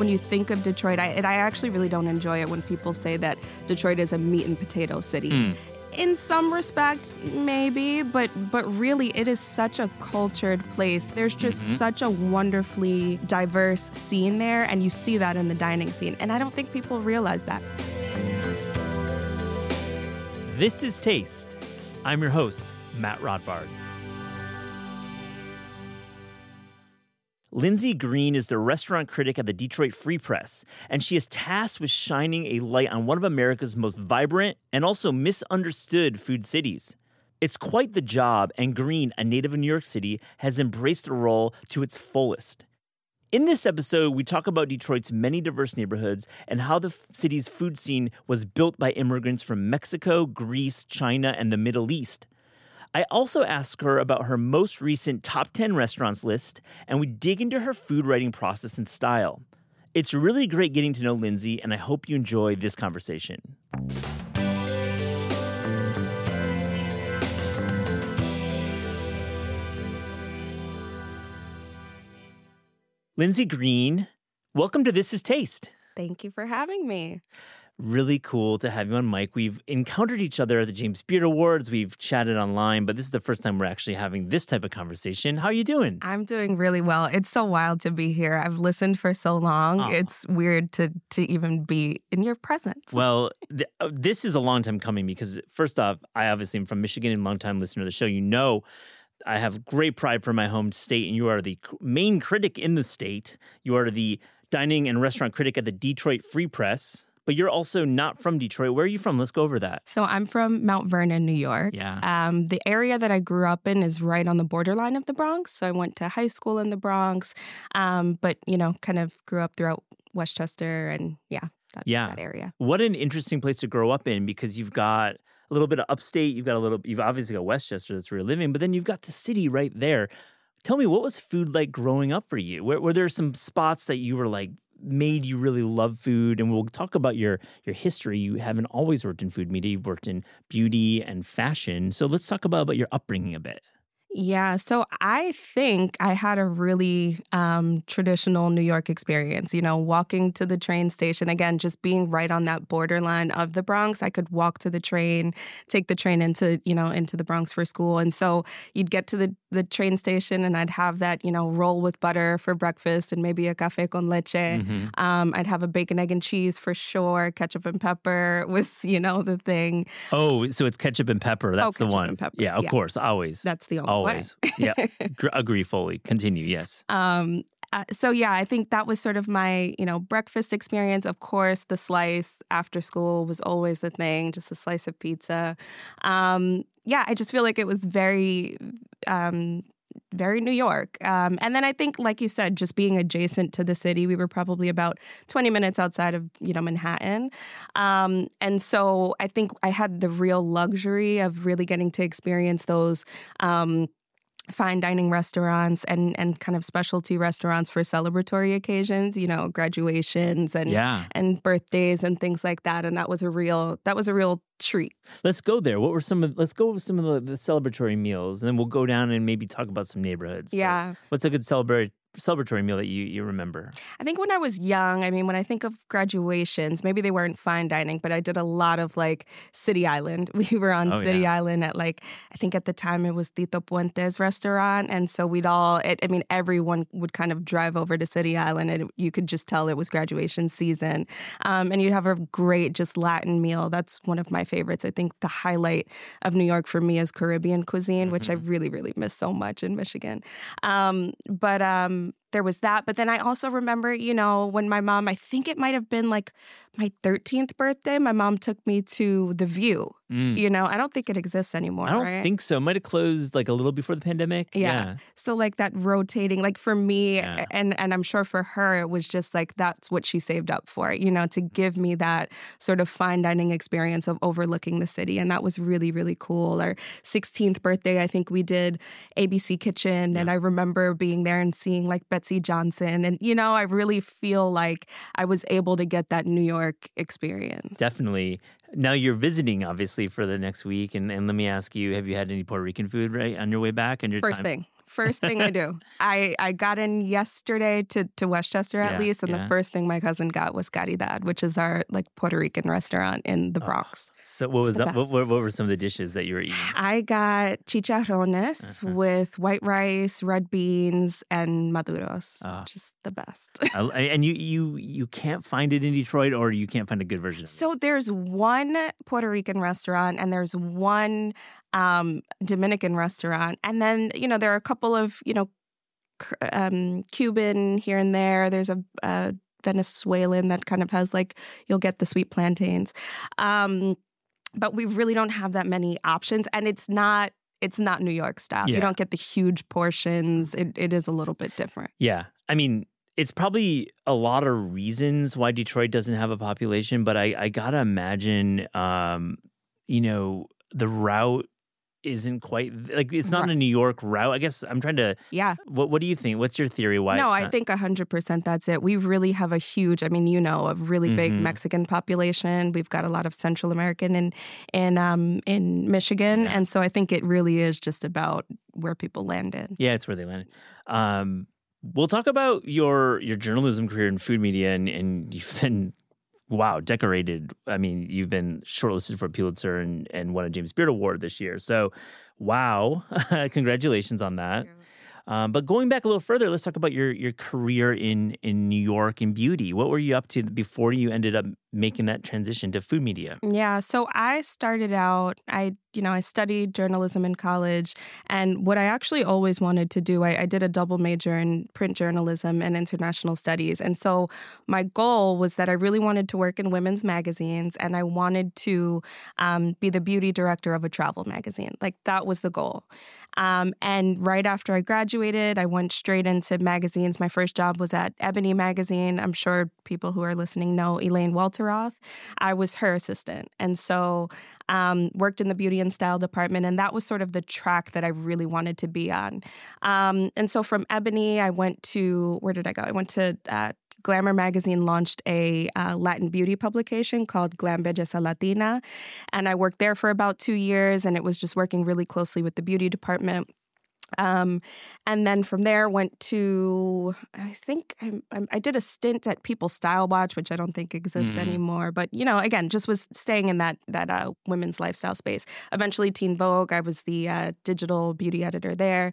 when you think of Detroit, I, and I actually really don't enjoy it when people say that Detroit is a meat and potato city. Mm. In some respect, maybe, but but really, it is such a cultured place. There's just Mhm. such a wonderfully diverse scene there, and you see that in the dining scene. And I don't think people realize that. This is Taste. I'm your host, Matt Rodbard. Lyndsay Green is the restaurant critic at the Detroit Free Press, and she is tasked with shining a light on one of America's most vibrant and also misunderstood food cities. It's quite the job, and Green, a native of New York City, has embraced the role to its fullest. In this episode, we talk about Detroit's many diverse neighborhoods and how the city's food scene was built by immigrants from Mexico, Greece, China, and the Middle East. I also ask her about her most recent top 10 restaurants list, and we dig into her food writing process and style. It's really great getting to know Lyndsay, and I hope you enjoy this conversation. Lyndsay Green, welcome to This Is Taste. Thank you for having me. Really cool to have you on Mike. We've encountered each other at the James Beard Awards. We've chatted online, but this is the first time we're actually having this type of conversation. How are you doing? I'm doing really well. It's so wild to be here. I've listened for so long. Aw. It's weird to to even be in your presence. Well, th- uh, this is a long time coming because first off, I obviously am from Michigan and long time listener of the show. You know, I have great pride for my home state, and you are the main critic in the state. You are the dining and restaurant critic at the Detroit Free Press, but you're also not from Detroit. Where are you from? Let's go over that. So I'm from Mount Vernon, New York. Yeah. Um, the area that I grew up in is right on the borderline of the Bronx. So I went to high school in the Bronx, um, but you know, kind of grew up throughout Westchester and yeah, that, Yeah. that area. What an interesting place to grow up in because you've got a little bit of upstate, you've got a little, you've obviously got Westchester, that's where you're living, but then you've got the city right there. Tell me, what was food like growing up for you? Were, were there some spots that you were like made you really love food? And we'll talk about your your history. You haven't always worked in food media; you've worked in beauty and fashion. So let's talk about, about your upbringing a bit. Yeah, so I think I had a really um, traditional New York experience. You know, walking to the train station, again, just being right on that borderline of the Bronx. I could walk to the train, take the train into, you know, into the Bronx for school. And so you'd get to the, the train station and I'd have that, you know, roll with butter for breakfast and maybe a cafe con leche. Mhm. Um, I'd have a bacon, egg, and cheese for sure. Ketchup and pepper was, you know, the thing. Oh, so it's ketchup and pepper. That's the ketchup one. and pepper, Yeah, of yeah. course, always. That's the only way. Always. yeah, Gr- agree fully. Continue. Yes. Um, uh, so yeah, I think that was sort of my, you know, breakfast experience. Of course, the slice after school was always the thing, just a slice of pizza. Um, yeah, I just feel like it was very, um, very New York. Um, and then I think, like you said, just being adjacent to the city, we were probably about 20 minutes outside of, you know, Manhattan. Um, and so I think I had the real luxury of really getting to experience those. Um, fine dining restaurants and and kind of specialty restaurants for celebratory occasions you know graduations and Yeah. and birthdays and things like that and that was a real that was a real treat Let's go there. What were some of let's go with some of the, the celebratory meals and then we'll go down and maybe talk about some neighborhoods. Yeah What's a good celebratory celebratory meal that you, you remember? i think when i was young i mean when i think of graduations maybe they weren't fine dining but i did a lot of like city island. We were on Oh, city yeah. island at like i think at the time it was tito puente's restaurant and so we'd all it, i mean everyone would kind of drive over to city island and you could just tell it was graduation season. Um, and you'd have a great just latin meal. That's one of my favorites. I think the highlight of new york for me is caribbean cuisine which i really really miss so much in michigan. Um, but um, there was that. But then I also remember, you know, when my mom, I think it might have been like my 13th birthday, my mom took me to The View. Mm. You know, I don't think it exists anymore. I don't right? think so. Might have closed like a little before the pandemic. Yeah. So like that rotating, like for me, Yeah. and and I'm sure for her, it was just like that's what she saved up for, you know, to give me that sort of fine dining experience of overlooking the city, and that was really really cool. Our 16th birthday, I think we did ABC Kitchen, and I remember being there and seeing like Betsey Johnson, and you know, I really feel like I was able to get that New York experience. Definitely. Now you're visiting, obviously, for the next week, and, and let me ask you: Have you had any Puerto Rican food right on your way back? And your First time? thing. First thing I do. I, I got in yesterday to, to Westchester at Yeah, least, and yeah. the first thing my cousin got was Caridad, which is our like Puerto Rican restaurant in the Oh, Bronx. So what was that? What, what, what were some of the dishes that you were eating? I got chicharrones Uh-huh. with white rice, red beans, and maduros, Ah. which is the best. And you you you can't find it in Detroit, or you can't find a good version of it. So there's one Puerto Rican restaurant and there's one um, Dominican restaurant, and then you know there are a couple of you know um, Cuban here and there. There's a, a Venezuelan that kind of has like you'll get the sweet plantains, um, but we really don't have that many options, and it's not. It's not New York style. Yeah. You don't get the huge portions. It, it is a little bit different. Yeah. I mean, it's probably a lot of reasons why Detroit doesn't have a population, but I, I gotta imagine, um, you know, the route isn't quite like it's not Right. a New York route. I guess I'm trying to. Yeah. What What do you think? What's your theory? Why? no, I think 100% that's it. We really have a huge, I mean, you know, a really big Mhm. Mexican population. We've got a lot of Central American in in um in Michigan, Yeah. and so I think it really is just about where people landed. Yeah, it's where they landed. Um, we'll talk about your your journalism career in food media, and, and you've been wow decorated. I mean, you've been shortlisted for a Pulitzer and and won a James Beard Award this year. So, wow, congratulations on that. Um, but going back a little further, let's talk about your your career in in New York in beauty. What were you up to before you ended up making that transition to food media? Yeah, so I started out, I, you know, I studied journalism in college. And what I actually always wanted to do, I, I did a double major in print journalism and international studies. And so my goal was that I really wanted to work in women's magazines and I wanted to um, be the beauty director of a travel magazine. Like that was the goal. Um, and right after I graduated, I went straight into magazines. My first job was at Ebony Magazine. I'm sure people who are listening know Elaine Welteroth. I was her assistant. And so um, worked in the beauty and style department. And that was sort of the track that I really wanted to be on. Um, and so from Ebony, I went to, where did I go? I went to, uh, Glamour magazine launched a uh, Latin beauty publication called Glam Latina. And I worked there for about two years, and it was just working really closely with the beauty department. Um, and then from there went to I think I, I, I did a stint at People Style Watch, which I don't think exists Mhm. anymore. But you know, again, just was staying in that that uh, women's lifestyle space. Eventually, Teen Vogue. I was the uh, digital beauty editor there.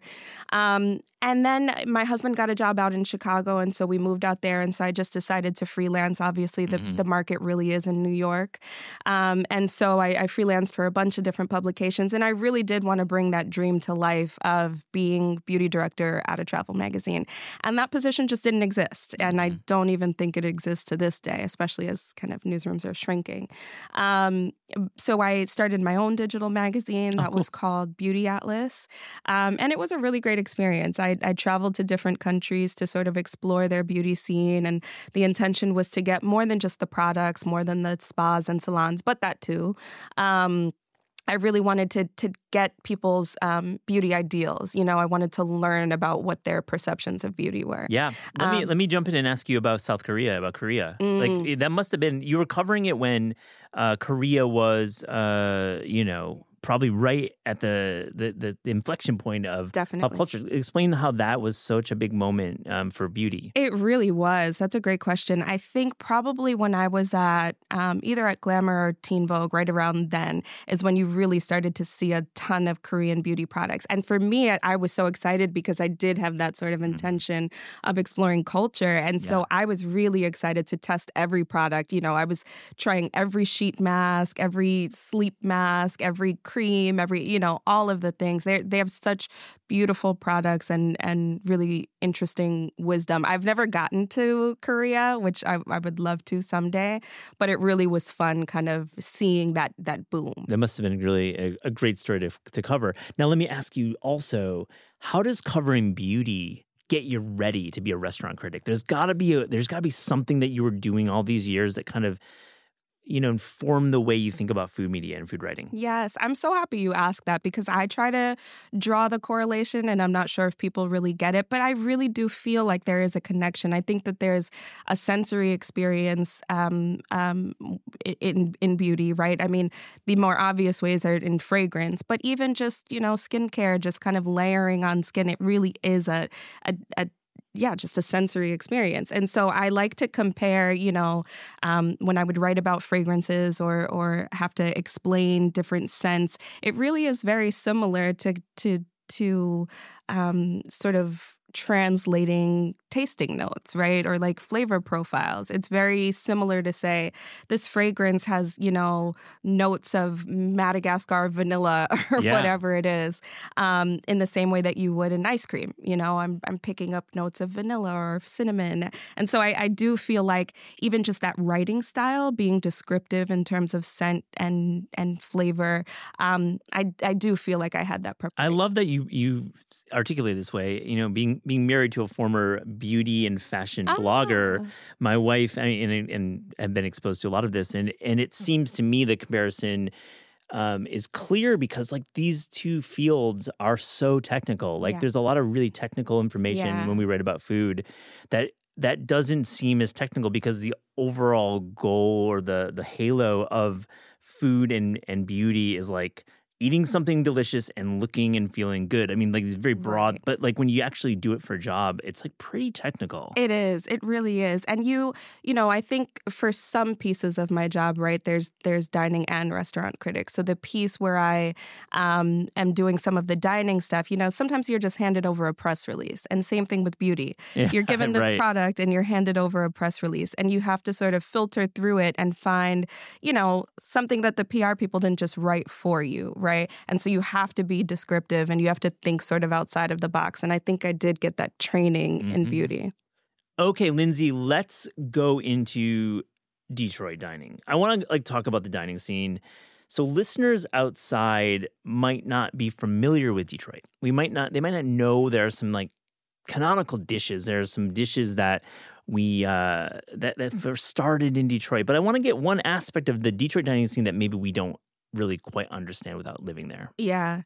Um, and then my husband got a job out in Chicago, and so we moved out there. And so I just decided to freelance. Obviously, the Mhm. the market really is in New York, um, and so I, I freelanced for a bunch of different publications. And I really did want to bring that dream to life of being beauty director at a travel magazine. And that position just didn't exist. And I Mhm. don't even think it exists to this day, especially as kind of newsrooms are shrinking. Um, so I started my own digital magazine Oh, that was called Beauty Atlas. Um, and it was a really great experience. I, I traveled to different countries to sort of explore their beauty scene. And the intention was to get more than just the products, more than the spas and salons, but that too. Um, I really wanted to to get people's um, beauty ideals. You know, I wanted to learn about what their perceptions of beauty were. Yeah, let me Um, let me jump in and ask you about South Korea, about Korea. Mm. Like that must have been you were covering it when uh, Korea was, uh, you know, probably right at the the, the, inflection point of pop culture. Explain how that was such a big moment um, for beauty. It really was. That's a great question. I think probably when I was at um, either at Glamour or Teen Vogue, right around then, is when you really started to see a ton of Korean beauty products. And for me, I, I was so excited because I did have that sort of intention of exploring culture. And so I was really excited to test every product. You know, I was trying every sheet mask, every sleep mask, every cream, every, you know, all of the things. They they have such beautiful products and and really interesting wisdom. I've never gotten to Korea, which I, I would love to someday, but it really was fun kind of seeing that that boom. That must have been really a, a great story to, to cover. Now, let me ask you also, how does covering beauty get you ready to be a restaurant critic? There's got to be a, there's got to be something that you were doing all these years that kind of you know, inform the way you think about food media and food writing? Yes, I'm so happy you asked that because I try to draw the correlation and I'm not sure if people really get it, but I really do feel like there is a connection. I think that there's a sensory experience um, um, in in beauty, right? I mean, the more obvious ways are in fragrance, but even just you know skincare, just kind of layering on skin, it really is a, a, a yeah, just a sensory experience. And so I like to compare, you know, um, when I would write about fragrances or or have to explain different scents, it really is very similar to to to um, sort of translating tasting notes, right? Or like flavor profiles. It's very similar to say this fragrance has, you know, notes of Madagascar vanilla or yeah. whatever it is, um, in the same way that you would in ice cream. You know, I'm, I'm picking up notes of vanilla or cinnamon. And so I, I do feel like even just that writing style being descriptive in terms of scent and and flavor, um, I, I do feel like I had that purpose. I love that you you articulate this way, you know, being being married to a former beauty and fashion oh. blogger, my wife and, and have been exposed to a lot of this, and and it seems to me the comparison. Um, is clear because like these two fields are so technical. Like yeah. there's a lot of really technical information yeah. when we write about food that that doesn't seem as technical because the overall goal or the the halo of food and and beauty is like eating something delicious and looking and feeling good. I mean, like it's very broad, right. but like when you actually do it for a job, it's like pretty technical. It is. It really is. And you, you know, I think for some pieces of my job, right, there's there's dining and restaurant critics. So the piece where I um, am doing some of the dining stuff, you know, sometimes you're just handed over a press release. And same thing with beauty. Yeah, you're given this right. product and you're handed over a press release and you have to sort of filter through it and find, you know, something that the PR people didn't just write for you, right? Right? And so you have to be descriptive and you have to think sort of outside of the box. And I think I did get that training mm-hmm. in beauty. Okay, Lyndsay, let's go into Detroit dining. I want to like talk about the dining scene. So listeners outside might not be familiar with Detroit. We might not they might not know there are some like canonical dishes. There are some dishes that we uh, that that started in Detroit. But I want to get one aspect of the Detroit dining scene that maybe we don't really quite understand without living there. Yeah.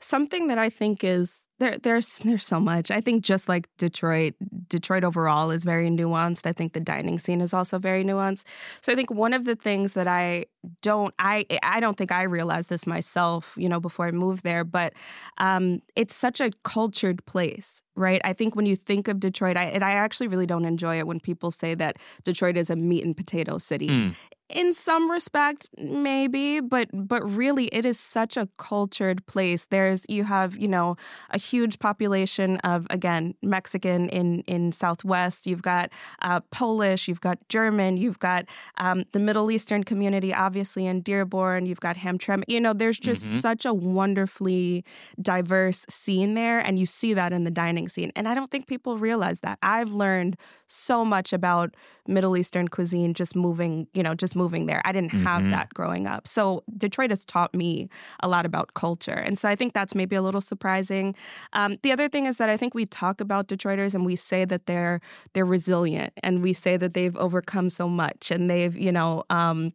Something that I think is there there's there's so much. I think just like Detroit, Detroit overall is very nuanced. I think the dining scene is also very nuanced. So I think one of the things that I don't I I don't think I realized this myself, you know, before I moved there, but um, it's such a cultured place, right? I think when you think of Detroit, I and I actually really don't enjoy it when people say that Detroit is a meat and potato city. Mm in some respect maybe but but really it is such a cultured place there's you have you know a huge population of again mexican in in southwest. You've got uh, polish you've got german you've got um, the middle eastern community obviously in dearborn. You've got hamtramck. You know there's just mm-hmm. such a wonderfully diverse scene there and you see that in the dining scene. And i don't think people realize that. I've learned so much about middle eastern cuisine just moving you know just moving there. I didn't mm-hmm. have that growing up. So Detroit has taught me a lot about culture. And so I think that's maybe a little surprising. Um, the other thing is that I think we talk about Detroiters and we say that they're they're resilient and we say that they've overcome so much and they've, you know, um,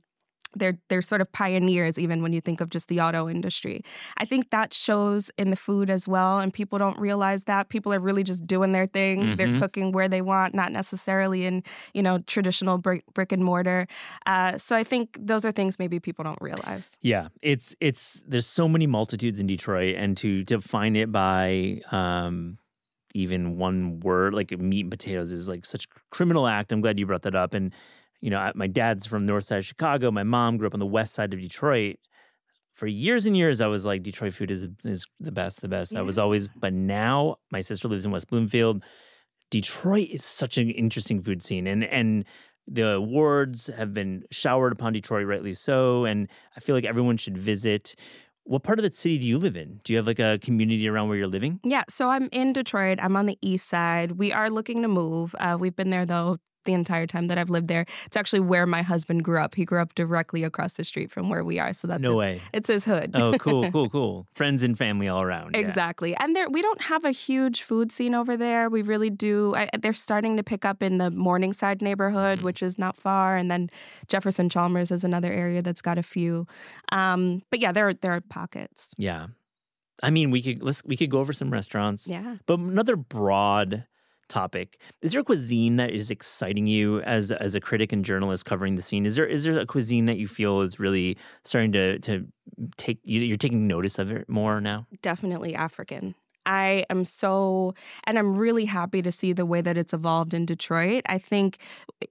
they're they're sort of pioneers even when you think of just the auto industry. I think that shows in the food as well and people don't realize that people are really just doing their thing. Mm-hmm. They're cooking where they want, not necessarily in, you know, traditional brick, brick and mortar. Uh, so I think those are things maybe people don't realize. Yeah, it's it's there's so many multitudes in Detroit and to define it by um even one word like meat and potatoes is like such a criminal act. I'm glad you brought that up and you know, my dad's from north side of Chicago. My mom grew up on the west side of Detroit. For years and years, I was like, Detroit food is is the best, the best. Yeah. I was always, but now my sister lives in West Bloomfield. Detroit is such an interesting food scene, and and the awards have been showered upon Detroit, rightly so. And I feel like everyone should visit. What part of the city do you live in? Do you have like a community around where you're living? Yeah, so I'm in Detroit. I'm on the east side. We are looking to move. Uh, we've been there though the entire time that I've lived there. It's actually where my husband grew up. He grew up directly across the street from where we are. So that's no his, way. It's his hood. Oh, cool, cool, cool. Friends and family all around. yeah. Exactly. And there we don't have a huge food scene over there. We really do. I, they're starting to pick up in the Morningside neighborhood, Mhm. which is not far, and then Jefferson Chalmers is another area that's got a few. Um, but yeah, there are, there are pockets. Yeah. I mean, we could let's we could go over some restaurants. Yeah. But another broad topic is there a cuisine that is exciting you as as a critic and journalist covering the scene? Is there is there a cuisine that you feel is really starting to to take you you're taking notice of it more now? Definitely African. I am so, and I'm really happy to see the way that it's evolved in Detroit. I think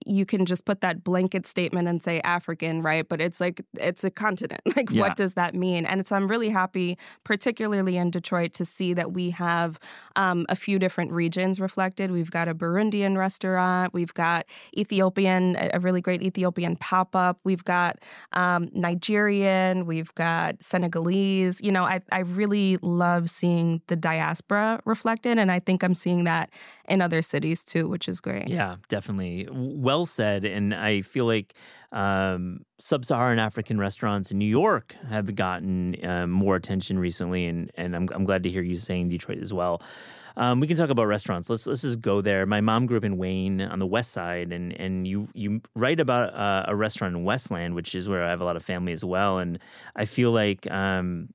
you can just put that blanket statement and say African, right? But it's like, it's a continent. Like, Yeah. what does that mean? And so I'm really happy, particularly in Detroit, to see that we have um, a few different regions reflected. We've got a Burundian restaurant, we've got Ethiopian, a really great Ethiopian pop up, we've got um, Nigerian, we've got Senegalese. You know, I, I really love seeing the diaspora reflected, and I think I'm seeing that in other cities too, which is great. Yeah, definitely. Well said. And I feel like um, sub-Saharan African restaurants in New York have gotten um, more attention recently, and and I'm I'm glad to hear you saying Detroit as well. Um, we can talk about restaurants. Let's let's just go there. My mom grew up in Wayne on the west side, and and you you write about uh, a restaurant in Westland, which is where I have a lot of family as well. And I feel like um,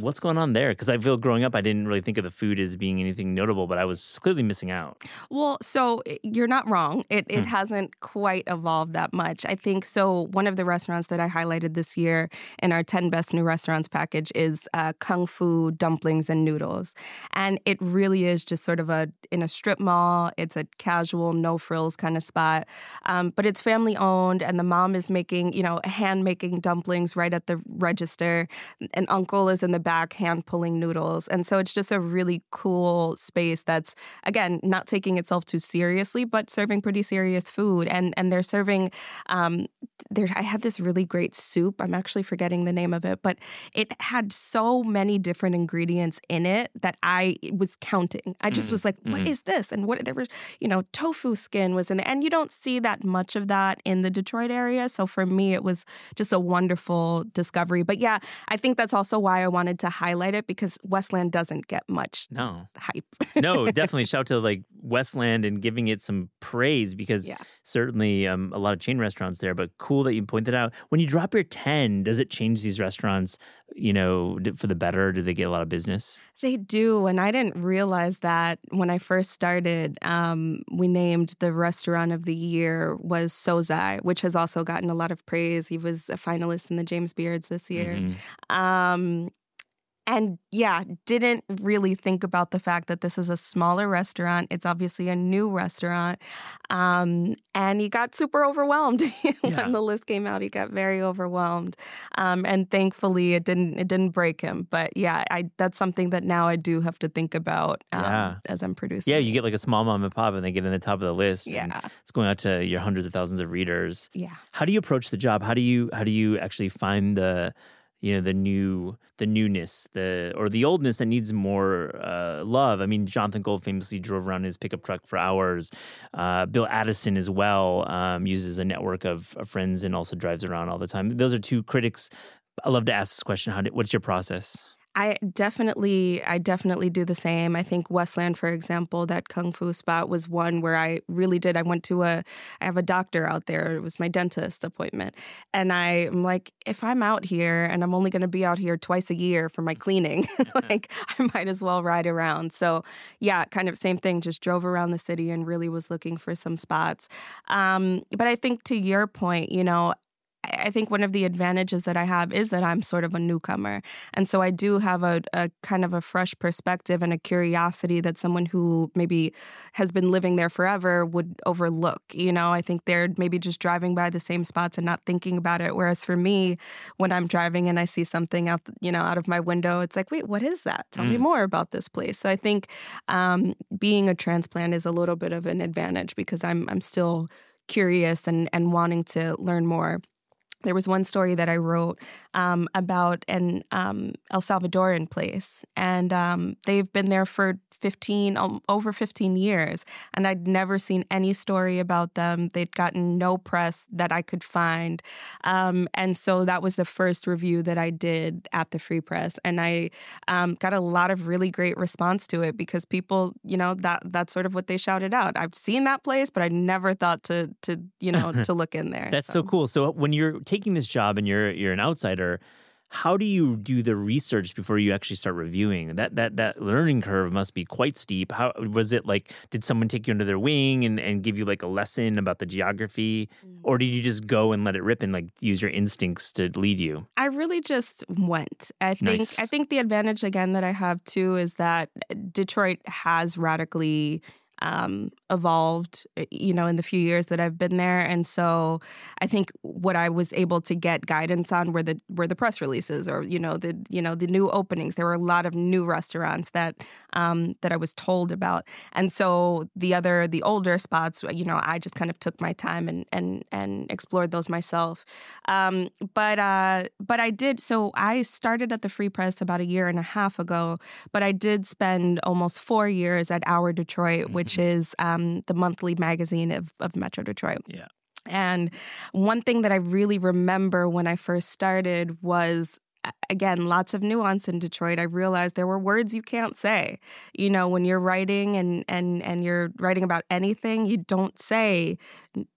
what's going on there? Because I feel growing up, I didn't really think of the food as being anything notable, but I was clearly missing out. Well, so you're not wrong. It it Hmm. hasn't quite evolved that much. I think so. One of the restaurants that I highlighted this year in our 10 best new restaurants package is uh, Kung Fu dumplings and noodles, and it really is just sort of a in a strip mall. It's a casual, no frills kind of spot, um, but it's family owned, and the mom is making you know hand making dumplings right at the register. An uncle is in the back hand pulling noodles, and so it's just a really cool space that's again not taking itself too seriously but serving pretty serious food and and they're serving um there i had this really great soup i'm actually forgetting the name of it but it had so many different ingredients in it that i was counting i just Mm, was like "What mhm. is this and what there was you know tofu skin was in there and you don't see that much of that in the detroit area so for me it was just a wonderful discovery but yeah i think that's also why i wanted to highlight it because westland doesn't get much No, hype no, definitely shout to like Westland and giving it some praise because Yeah. certainly um, a lot of chain restaurants there. But cool that you pointed out. When you drop your ten, does it change these restaurants? You know, for the better? Do they get a lot of business? They do. And I didn't realize that when I first started. Um, we named the restaurant of the year was Sozai, which has also gotten a lot of praise. He was a finalist in the James Beards this year. Mhm. Um, and yeah, didn't really think about the fact that this is a smaller restaurant. It's obviously a new restaurant. Um, and he got super overwhelmed Yeah. when the list came out. He got very overwhelmed. Um, and thankfully it didn't it didn't break him. But yeah, I that's something that now I do have to think about um, Yeah. as I'm producing. Yeah, you get like a small mom and pop, and they get in the top of the list. and Yeah. it's going out to your hundreds of thousands of readers. Yeah. How do you approach the job? How do you how do you actually find the you know the new the newness the or the oldness that needs more uh, love? I mean, Jonathan Gold famously drove around in his pickup truck for hours. Uh, Bill Addison as well um, uses a network of, of friends and also drives around all the time. Those are two critics. I love to ask this question: How what's your process? I definitely, I definitely do the same. I think Westland, for example, that kung fu spot was one where I really did. I went to a, I have a doctor out there. It was my dentist appointment, and I am like, if I'm out here and I'm only going to be out here twice a year for my cleaning, like I might as well ride around. So yeah, kind of same thing. Just drove around the city and really was looking for some spots. Um, but I think to your point, you know. I think one of the advantages that I have is that I'm sort of a newcomer. And so I do have a, a kind of a fresh perspective and a curiosity that someone who maybe has been living there forever would overlook. You know, I think they're maybe just driving by the same spots and not thinking about it. Whereas for me, when I'm driving and I see something out, you know, out of my window, it's like, wait, what is that? Tell me Mm. more about this place. So I think um, being a transplant is a little bit of an advantage because I'm I'm still curious and and wanting to learn more. There was one story that I wrote um, about an um, El Salvadoran place, and um, they've been there for 15 um, over 15 years and i'd never seen any story about them. They'd gotten no press that i could find um, and so that was the first review that i did at the free press and i um, got a lot of really great response to it because people you know that that's sort of what they shouted out. I've seen that place but i never thought to to you know to look in there that's so. so. cool. So when you're taking this job and you're you're an outsider how do you do the research before you actually start reviewing? That that that learning curve must be quite steep. How was it like? Did someone take you under their wing and, and give you like a lesson about the geography, mm. or did you just go and let it rip and like use your instincts to lead you? I really just went. I think nice. I think the advantage again that I have too is that Detroit has radically um, evolved, eh, you know, in the few years that I've been there. And so I think what I was able to get guidance on were the were the press releases or you know the you know the new openings. There were a lot of new restaurants that um, that I was told about, and so the other the older spots, you know, I just kind of took my time and and and explored those myself. Um, but uh, but I did. So I started at the Free Press about a year and a half ago, but I did spend almost four years at Hour Detroit, mm-hmm. which is um, um, the monthly magazine of, of Metro Detroit. Yeah. And one thing that I really remember when I first started was again lots of nuance in detroit i realized there were words you can't say you know when you're writing and and and you're writing about anything you don't say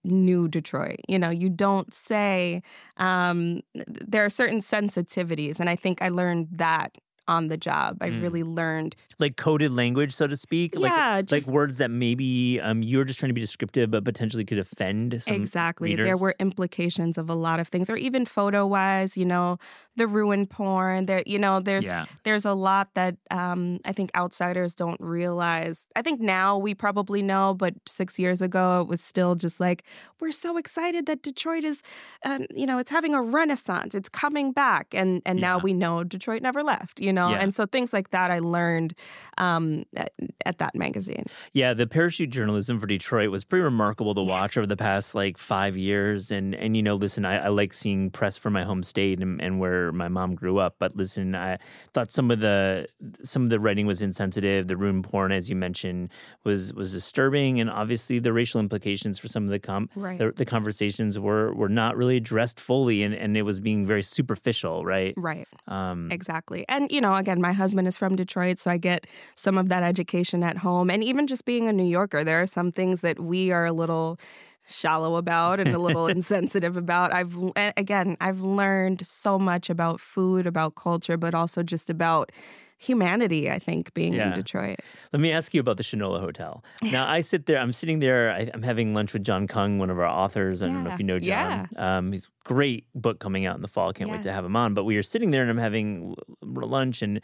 new detroit you know you don't say um, there are certain sensitivities and i think i learned that on the job. I mm. really learned like coded language, so to speak. Yeah, like, just, like words that maybe um, you're just trying to be descriptive, but potentially could offend some exactly. Readers. There were implications of a lot of things, or even photo wise. You know, the ruin porn. There, you know, there's yeah. there's a lot that um, I think outsiders don't realize. I think now we probably know, but six years ago it was still just like we're so excited that Detroit is, um, you know, it's having a renaissance. It's coming back, and and yeah. now we know Detroit never left. You know know? Yeah. And so things like that I learned um, at, at, that magazine. Yeah, the parachute journalism for Detroit was pretty remarkable to watch over the past like five years. And, and you know, listen, I, I like seeing press from my home state and, and where my mom grew up. But listen, I thought some of the some of the writing was insensitive. The ruin porn, as you mentioned, was was disturbing, and obviously the racial implications for some of the com right. the, the, conversations were were not really addressed fully, and, and it was being very superficial, right? Right. Um, exactly. And you know, know, again, my husband is from Detroit, so I get some of that education at home. And even just being a New Yorker, there are some things that we are a little shallow about and a little insensitive about. I've again, I've learned so much about food, about culture, but also just about humanity, I think, being yeah. in Detroit. Let me ask you about the Shinola Hotel. Now, I sit there, I'm sitting there, I, am having lunch with Jon Kung, one of our authors. I yeah. don't know if you know Jon. Yeah. Um, he's great book coming out in the fall. Can't yes. wait to have him on. But we were sitting there and I'm having lunch and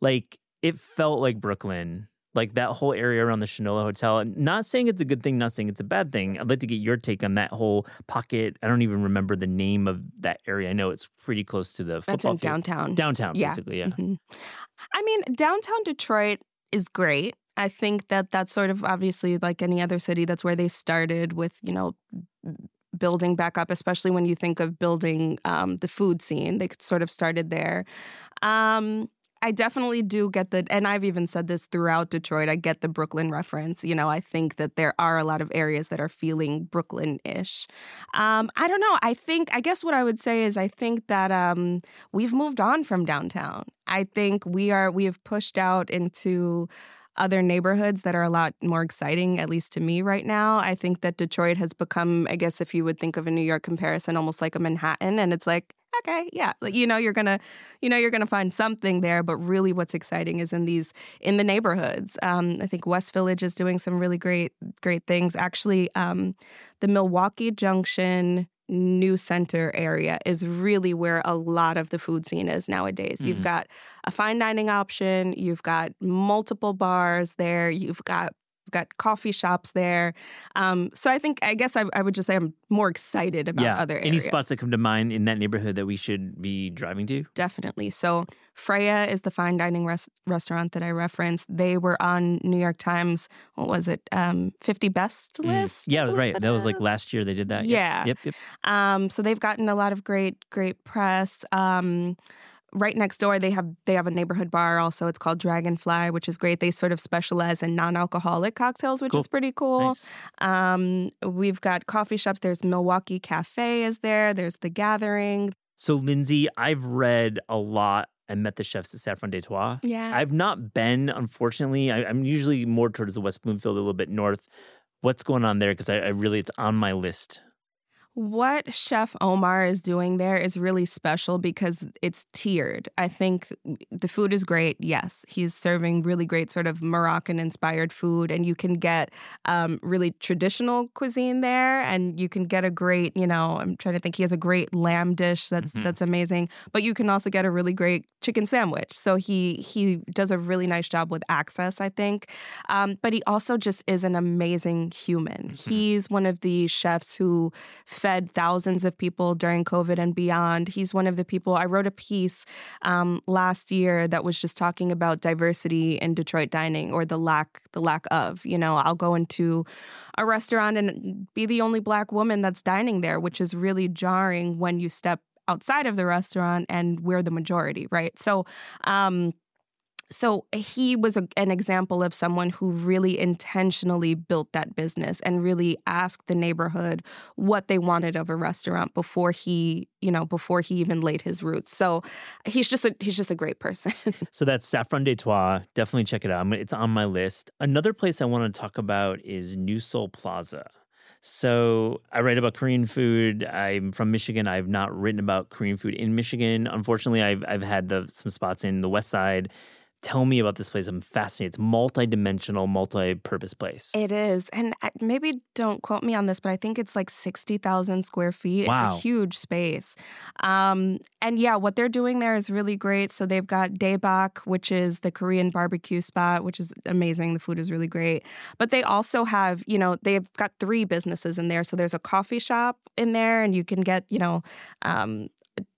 like it felt like Brooklyn like that whole area around the Shinola Hotel. Not saying it's a good thing, not saying it's a bad thing. I'd like to get your take on that whole pocket. I don't even remember the name of that area. I know it's pretty close to the football That's in field. downtown. Downtown, yeah. basically, yeah. Mm-hmm. I mean, downtown Detroit is great. I think that that's sort of obviously like any other city. That's where they started with, you know, building back up, especially when you think of building um, the food scene. They sort of started there. Um, I definitely do get the, and I've even said this throughout Detroit. I get the Brooklyn reference. You know, I think that there are a lot of areas that are feeling Brooklyn ish. Um, I don't know. I think, I guess what I would say is I think that um, we've moved on from downtown. I think we are, we have pushed out into, other neighborhoods that are a lot more exciting, at least to me right now. I think that Detroit has become, I guess, if you would think of a New York comparison, almost like a Manhattan. And it's like, okay, yeah, like you know, you're gonna, you know, you're gonna find something there. But really, what's exciting is in these in the neighborhoods. Um, I think West Village is doing some really great, great things. Actually, um, the Milwaukee Junction new center area is really where a lot of the food scene is nowadays. Mm-hmm. You've got a fine dining option, you've got multiple bars there, you've got We've got coffee shops there. Um, so I think, I guess I, I, would just say I'm more excited about yeah. other areas. Any spots that come to mind in that neighborhood that we should be driving to? Definitely. So Freya is the fine dining res- restaurant that I referenced. They were on New York Times, what was it, um, 50 best mm. list? Yeah, right. That was like last year they did that. Yeah. Yep, yep. Um, so they've gotten a lot of great, great press. Um, right next door they have they have a neighborhood bar also it's called dragonfly which is great they sort of specialize in non-alcoholic cocktails which cool. is pretty cool nice. um, we've got coffee shops there's milwaukee cafe is there there's the gathering so lyndsay i've read a lot and met the chefs at Saffron De Twah. Yeah. I've not been, unfortunately. I, am usually more towards the West Bloomfield, a little bit north. What's going on there? Because I, I really, it's on my list what Chef Omar is doing there is really special because it's tiered. I think the food is great. Yes, he's serving really great sort of Moroccan inspired food, and you can get um, really traditional cuisine there, and you can get a great, you know, I'm trying to think. He has a great lamb dish that's mm-hmm. that's amazing, but you can also get a really great chicken sandwich. So he he does a really nice job with access, I think. Um, but he also just is an amazing human. Mm-hmm. He's one of the chefs who fed thousands of people during COVID and beyond. He's one of the people. I wrote a piece um, last year that was just talking about diversity in Detroit dining or the lack the lack of. You know, I'll go into a restaurant and be the only black woman that's dining there, which is really jarring when you step outside of the restaurant and we're the majority, right? So. Um, so eh, he was a, an example of someone who really intentionally built that business and really asked the neighborhood what they wanted of a restaurant before he you know before he even laid his roots. So he's just a he's just a great person. So that's saffron twah definitely check it out. It's on my list. Another place i want to talk about is new seoul plaza. So I write about Korean food. I'm from Michigan. I've not written about Korean food in Michigan. Unfortunately, I've I've had the some spots in the West Side Tell me about this place. I'm fascinated. It's multi-dimensional, multi-purpose place. It is, and maybe don't quote me on this, but I think it's like sixty thousand square feet. Wow. It's a huge space. Um, and yeah, what they're doing there is really great. So they've got Daebak, which is the Korean barbecue spot, which is amazing. The food is really great. But they also have, you know, they've got three businesses in there. So there's a coffee shop in there, and you can get, you know, um,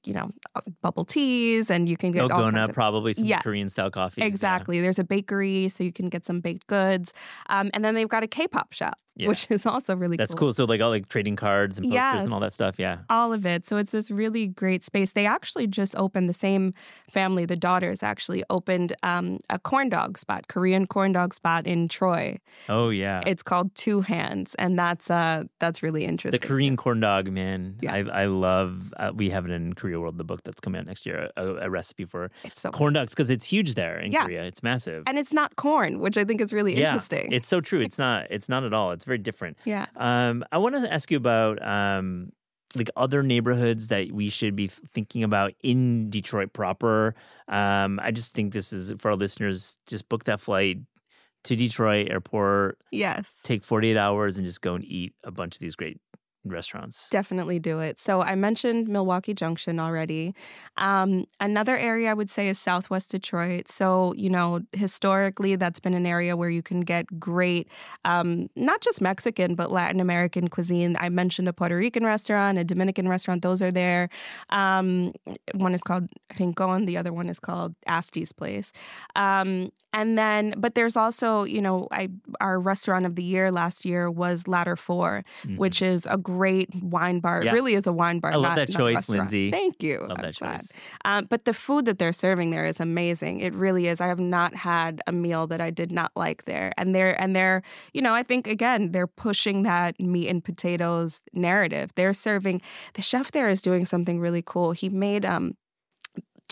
you know, uh, bubble teas and you can get Ogona, of, probably some yes, Korean style coffee. Exactly. Yeah. There's a bakery, so you can get some baked goods. Um, and then they've got a K-pop shop yeah. which is also really That's cool. cool. So like all like trading cards and posters yes, and all that stuff. Yeah. All of it. So it's this really great space. They actually just opened the same family, the daughters actually opened um, a corn dog spot, Korean corn dog spot in Troy. Oh yeah. It's called Two Hands, and that's uh that's really interesting. The Korean corn dog, man. Yeah. I I love. Uh, we have it in Korea World, the book that's coming out next year, a, a recipe for it's so corn ducks because it's huge there in yeah. Korea. It's massive, and it's not corn, which I think is really yeah, interesting. It's so true. It's not. It's not at all. It's very different. Yeah. Um, I want to ask you about um, like other neighborhoods that we should be thinking about in Detroit proper. Um, I just think this is for our listeners. Just book that flight to Detroit airport. Yes. Take 48 hours and just go and eat a bunch of these great restaurants. Definitely do it. So I mentioned Milwaukee Junction already. Um, another area I would say is Southwest Detroit. So, you know, historically, that's been an area where you can get great, um, not just Mexican, but Latin American cuisine. I mentioned a Puerto Rican restaurant, a Dominican restaurant. Those are there. Um, one is called Rincon, the other one is called Asti's Place. Um, and then, but there's also, you know, I our restaurant of the year last year was Ladder 4 mm-hmm. which is a great wine bar. Yeah. It really is a wine bar. I love not, that choice, Lyndsay. Thank you. Love I'm that glad. choice. Um, but the food that they're serving there is amazing. It really is. I have not had a meal that I did not like there. And they're and they're, you know, I think again they're pushing that meat and potatoes narrative. They're serving. The chef there is doing something really cool. He made um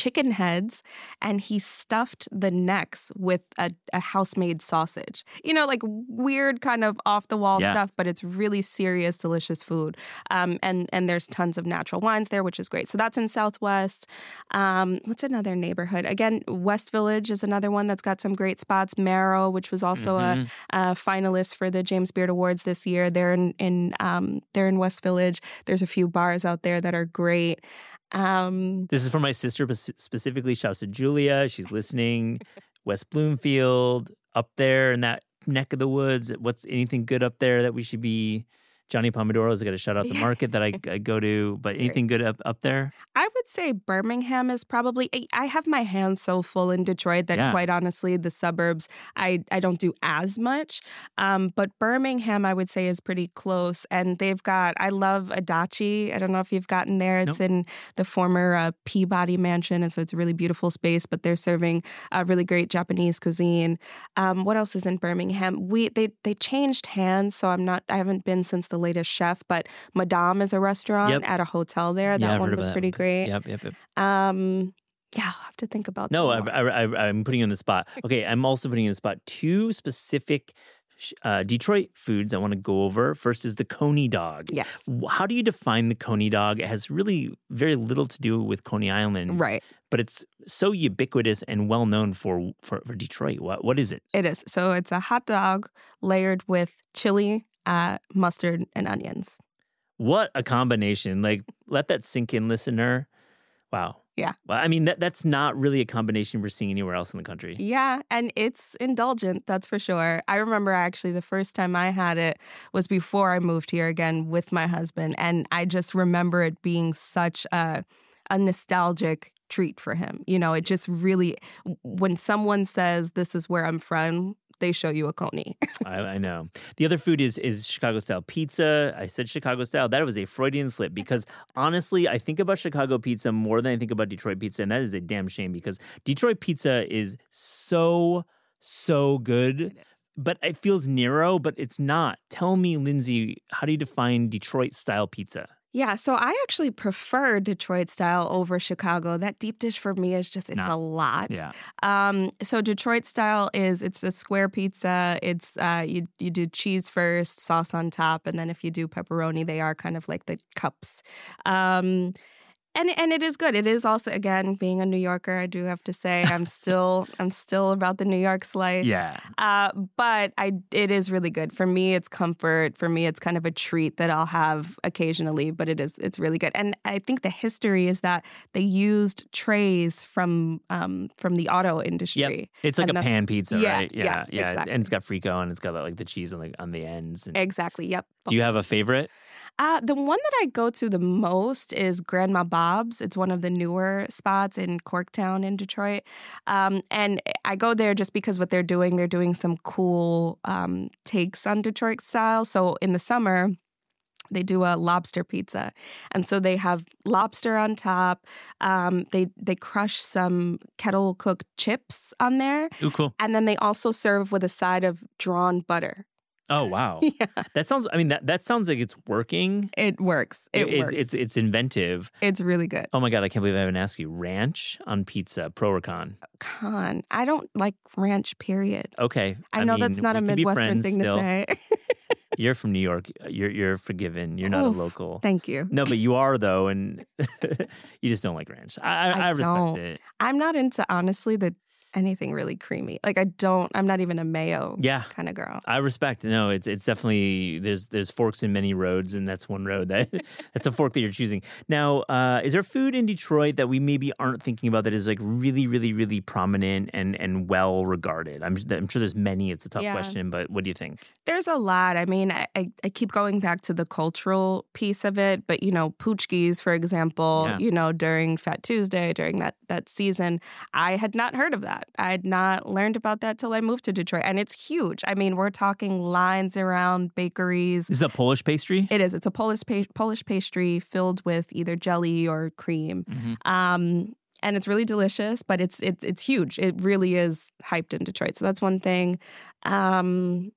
chicken heads and he stuffed the necks with a, a house-made sausage. You know, like weird kind of off-the-wall yeah. stuff, but it's really serious, delicious food. Um, and and there's tons of natural wines there, which is great. So that's in Southwest. Um, what's another neighborhood? Again, West Village is another one that's got some great spots. Marrow, which was also mm-hmm. a, a, finalist for the James Beard Awards this year. They're in, in um, they're in West Village. There's a few bars out there that are great. Um, this is for my sister specifically. Shouts to Julia. She's listening. West Bloomfield, up there in that neck of the woods? What's anything good up there that we should be? Johnny Pomodoro's got to shut out the market that I, I go to, but anything good up, up there? I would say Birmingham is probably. I have my hands so full in Detroit that, Yeah. quite honestly, the suburbs I I don't do as much. Um, but Birmingham, I would say, is pretty close, and they've got. I love Adachi. I don't know if you've gotten there. It's in the former uh, Peabody Mansion, and so it's a really beautiful space. But they're serving uh, really great Japanese cuisine. Um, what else is in Birmingham? We they they changed hands, so I'm not. I haven't been since the latest chef, but Madame is a restaurant Yep. at a hotel there. That I've one was pretty great. Yep, yep, yep. Um, yeah, I'll have to think about. That. No, I. I, I'm putting you on the spot. Okay, I'm also putting you on the spot two specific uh, Detroit foods I want to go over. First is the Coney dog. yes, How do you define the Coney dog? It has really very little to do with Coney Island, right. but it's so ubiquitous and well known for, for, for Detroit. What what is it? It is. So it's a hot dog layered with chili, uh, mustard, and onions. What a combination! Like let that sink in, listener. Wow. Yeah. Well, I mean that that's not really a combination we're seeing anywhere else in the country. Yeah, and it's indulgent, that's for sure. I remember actually the first time I had it was before I moved here again with my husband, and I just remember it being such a a nostalgic treat for him. You know, it just really when someone says this is where I'm from, they show you a coney. I, I know. The other food is is Chicago style pizza. I said Chicago style. That was a Freudian slip because honestly, I think about Chicago pizza more than I think about Detroit pizza, and that is a damn shame because Detroit pizza is so so good. But it feels narrow, but it's not. Tell me, Lyndsay, how do you define Detroit style pizza? Yeah, so I actually prefer Detroit style over Chicago. That deep dish for me is just it's Nah. a lot. Yeah. Um, so Detroit style is it's a square pizza. It's uh, you you do cheese first, sauce on top, and then if you do pepperoni, they are kind of like the cups. Um, and and it is good. It is also again being a New Yorker. I do have to say I'm still I'm still about the New York slice. Yeah. Uh, but I it is really good. For me, it's comfort. For me, it's kind of a treat that I'll have occasionally, but it is it's really good. And I think the history is that they used trays from um, from the auto industry. It's like And a pan pizza, yeah, right? yeah, yeah. exactly. And it's got frico and it's got like the cheese on the on the ends. And Exactly. Yep. do you have a favorite? Uh, the one that I go to the most is Grandma Bob's. It's one of the newer spots in Corktown in Detroit. Um, and I go there just because what they're doing, they're doing some cool um, takes on Detroit style. So in the summer, they do a lobster pizza, and so they have lobster on top. Um, they they crush some kettle cooked chips on there, Ooh, cool. and then they also serve with a side of drawn butter. Oh wow. Yeah, That sounds. I mean, that that sounds like it's working. it works. It it's, works. It's it's inventive. it's really good. Oh my god, I can't believe I haven't asked you. Ranch on pizza, pro or con? Uh, con. I don't like ranch, period. Okay. I know that's mean, not a we could be Midwestern thing still. to say. You're from New York. You're you're forgiven. You're not a local. Thank you. No, but you are though, and you just don't like ranch. I I, I I respect it. I'm not into, honestly, the anything really creamy. Like, I don't, I'm not even a mayo Yeah. kind of girl. I respect. No, it's it's definitely there's there's forks in many roads, and that's one road that that's a fork that you're choosing. Now, uh, is there food in Detroit that we maybe aren't thinking about that is like really, really, really prominent and and well regarded? I'm I'm sure there's many. It's a tough Yeah. question, but what do you think? There's a lot. I mean, I, I, I keep going back to the cultural piece of it, but, you know, Paczki, for example, Yeah. you know, during Fat Tuesday, during that, that season, I had not heard of that. I had not learned about that till I moved to Detroit. And it's huge. I mean, we're talking lines around bakeries. Is a Polish pastry. It is. It's a Polish pa- Polish pastry filled with either jelly or cream. Mhm. Um, and it's really delicious, but it's it's it's huge. It really is hyped in Detroit. So that's one thing. Um,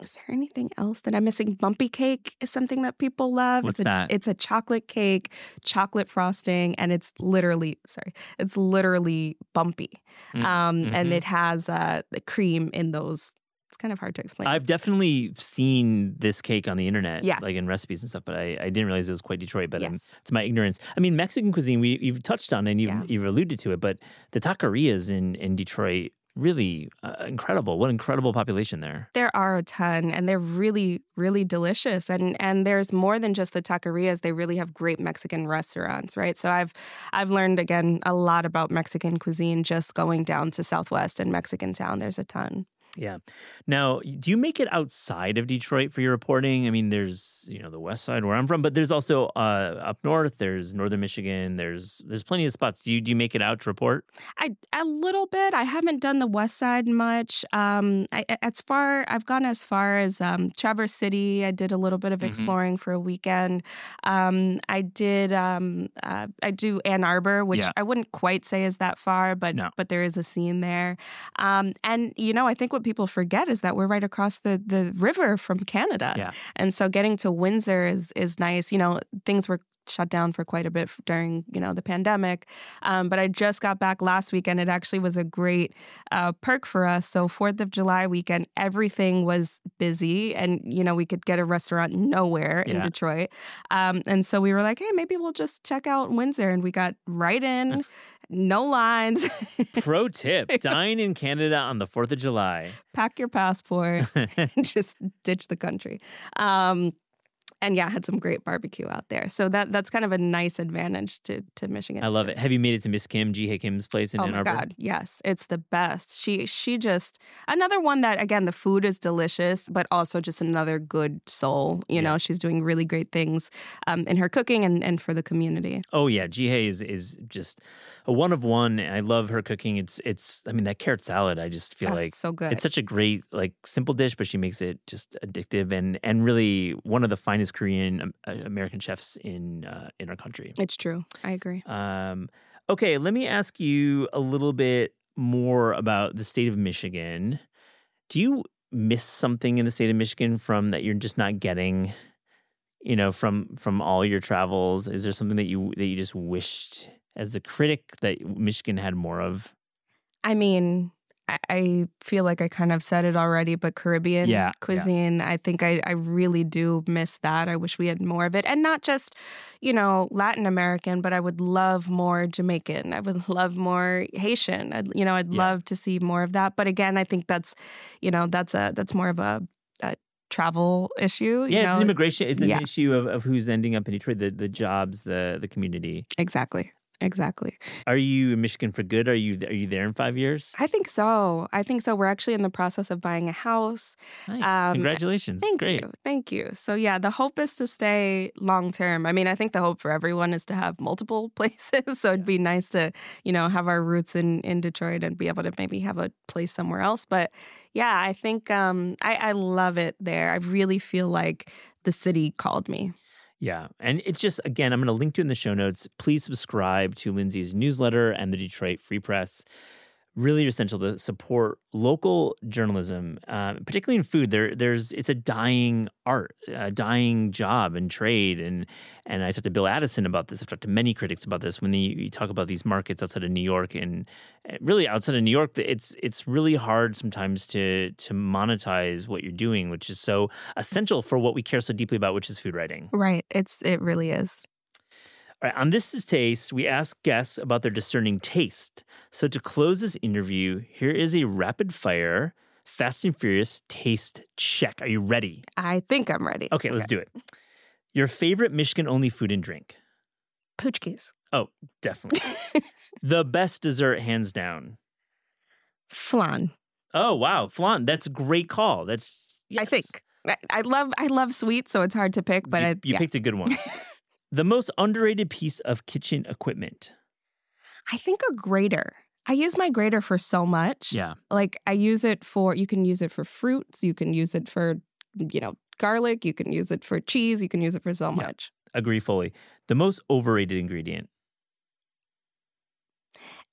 is there anything else that I'm missing? Bumpy cake is something that people love. What's it's a, that? It's a chocolate cake, chocolate frosting, and it's literally sorry, it's literally bumpy. Mm, Um, and it has uh, the cream in those. It's kind of hard to explain. I've definitely seen this cake on the internet, Yes. like in recipes and stuff, but I, I didn't realize it was quite Detroit. But I'm- yes. it's my ignorance. I mean, Mexican cuisine, we you've touched on and you've, Yeah. you've alluded to it, but the taquerias in in Detroit really uh, incredible. What incredible population there. There are a ton, and they're really, really delicious. And and there's more than just the taquerias. They really have great Mexican restaurants, right? So I've I've learned again a lot about Mexican cuisine just going down to Southwest and Mexican Town. There's a ton. Yeah. Now, do you make it outside of Detroit for your reporting? I mean, there's you know the west side where I'm from, but there's also uh, up north. There's northern Michigan. There's there's plenty of spots. Do you do you make it out to report? I a little bit. I haven't done the west side much. Um, I, as far I've gone as far as um, Traverse City. I did a little bit of Mhm. exploring for a weekend. Um, I did. Um, uh, I do Ann Arbor, which Yeah. I wouldn't quite say is that far, but No. but there is a scene there. Um, and you know, I think what people forget is that we're right across the the river from Canada. Yeah. And so getting to Windsor is is nice. You know, things were shut down for quite a bit during you know the pandemic, um, but I just got back last weekend. It actually was a great uh, perk for us. So Fourth of July weekend, everything was busy, and you know we could get a restaurant nowhere in Yeah. Detroit. Um, and so we were like, hey, maybe we'll just check out Windsor, and we got right in, no lines. Pro tip: dine in Canada on the Fourth of July. Pack your passport. and just ditch the country. Um, and yeah, had some great barbecue out there. So that that's kind of a nice advantage to to Michigan. I love it. Have you made it to Miss Kim, Ji Hye Kim's place in Oh Ann my Arbor? god, yes, it's the best. She she just another one that again the food is delicious, but also just another good soul. You Yeah. know, she's doing really great things um, in her cooking and, and for the community. Oh yeah, Ji Hye is is just a one of one. I love her cooking. It's it's. I mean that carrot salad. I just feel Oh, like so good. It's such a great, like, simple dish, but she makes it just addictive and and really one of the finest Korean um, uh, American chefs in uh, in our country. it's true. I agree. Um, okay, let me ask you a little bit more about the state of Michigan. Do you miss something in the state of Michigan from that you're just not getting? You know, from from all your travels, is there something that you that you just wished as a critic that Michigan had more of? I mean, I, feel like I kind of said it already, but Caribbean Yeah, yeah. cuisine, I think I, I really do miss that. I wish we had more of it. And not just, you know, Latin American, but I would love more Jamaican. I would love more Haitian. I'd, you know, I'd Yeah. love to see more of that. But again, I think that's, you know, that's a that's more of a, a travel issue. Yeah, you it's an immigration. It's an yeah. issue of, of who's ending up in Detroit, the the jobs, the the community. exactly. Exactly. Are you in Michigan for good? Are you are you there in five years? I think so. I think so. We're actually in the process of buying a house. Nice. Um, Congratulations. That's Thank great. you. Thank you. So yeah, the hope is to stay long term. I mean, I think the hope for everyone is to have multiple places. so it'd be nice to, you know, have our roots in in Detroit and be able to maybe have a place somewhere else. But yeah, I think um I, I love it there. I really feel like the city called me. Yeah. And it's just, again, I'm going to link to in the show notes. Please subscribe to Lyndsay's newsletter and the Detroit Free Press. Really essential to support local journalism, uh, particularly in food. There, there's it's a dying art, a dying job and trade, and and I talked to Bill Addison about this. I've talked to many critics about this. When the, you talk about these markets outside of New York and uh, really outside of New York, it's it's really hard sometimes to to monetize what you're doing, which is so essential for what we care so deeply about, which is food writing. Right. It's it really is. All right, on This is Taste, we ask guests about their discerning taste. So to close this interview, here is a rapid fire Fast and Furious taste check. Are you ready? I think I'm ready. Okay, let's do it. Your favorite Michigan only food and drink? Paczki. Oh, definitely. the best dessert, hands down. Flan. Oh, wow. Flan. That's a great call. That's, I think. I, I love I love sweet, so it's hard to pick, but you, I you yeah. picked a good one. the most underrated piece of kitchen equipment? I think a grater. I use my grater for so much. Yeah. Like I use it for you can use it for fruits, you can use it for you know, garlic, you can use it for cheese, you can use it for so Yeah. much. Agree fully. The most overrated ingredient?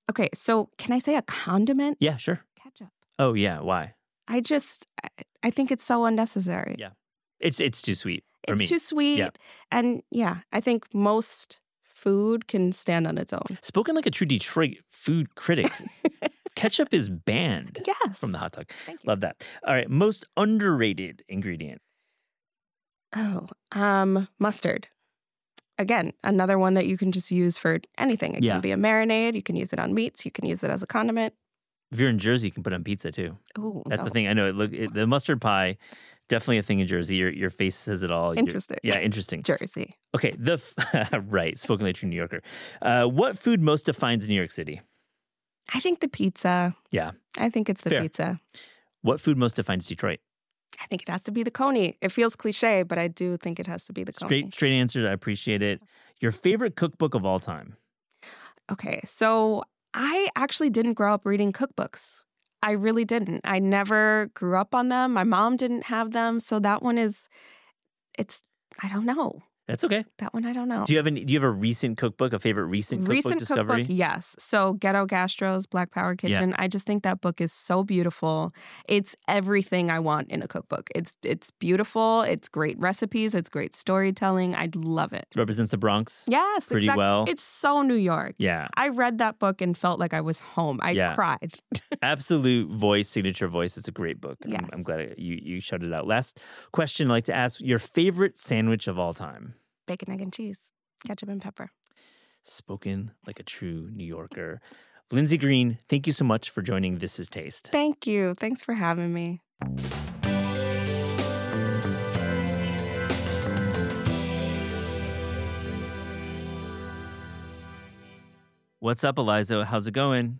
Okay, so can I say a condiment? Yeah, sure. Ketchup. Oh, yeah. Why? I just I, think it's so unnecessary. Yeah. It's it's too sweet it's too sweet. And yeah, I think most food can stand on its own. Spoken like a true Detroit food critic. Ketchup is banned Yes. from the hot dog. Love that. All right, most underrated ingredient. Oh, um, mustard. Again, another one that you can just use for anything. It Yeah. can be a marinade. You can use it on meats. You can use it as a condiment. If you're in Jersey, you can put on pizza too. Oh, That's the thing. I know. It look it, the mustard pie, definitely a thing in Jersey. Your your face says it all. You're- Interesting. yeah, interesting. Jersey. Okay, the f- right. Spoken like a true New Yorker. Uh, what food most defines New York City? I think the pizza. Yeah. I think it's the Fair. pizza. What food most defines Detroit? I think it has to be the coney. It feels cliche, but I do think it has to be the coney. Straight straight answers. I appreciate it. Your favorite cookbook of all time? Okay, so I actually didn't grow up reading cookbooks. I really didn't. I never grew up on them. My mom didn't have them, so that one is it's I don't know. That's okay. That one I don't know. Do you have any, do you have a recent cookbook, a favorite recent cookbook Recent discovery? cookbook, yes. So Ghetto Gastro's Black Power Kitchen. I just think that book is so beautiful. It's everything I want in a cookbook. It's it's beautiful. It's great recipes. It's great storytelling. I love it. Represents the Bronx Yes, pretty exact- well. It's so New York. yeah. I read that book and felt like I was home. I Yeah. cried. Absolute voice, signature voice. It's a great book. I'm- Yes. I'm, glad I- you, you shouted it out. Last question I'd like to ask your favorite sandwich of all time? Bacon, egg, and cheese, ketchup and pepper. Spoken like a true New Yorker. Lyndsay Green, thank you so much for joining This Is Taste. Thank you. Thanks for having me. What's up, Aliza? How's it going?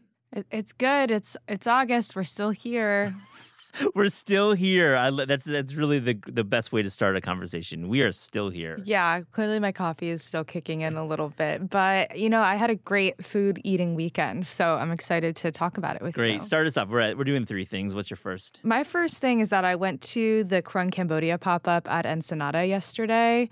It's good. It's it's August. We're still here. We're still here. I, that's that's really the the best way to start a conversation. We are still here. Yeah, clearly my coffee is still kicking in a little bit, but you know I had a great food eating weekend, so I'm excited to talk about it with you. Great. Start us off. We're at, we're doing three things. What's your first? My first thing is that I went to the Kreung Cambodia pop up at Ensenada yesterday.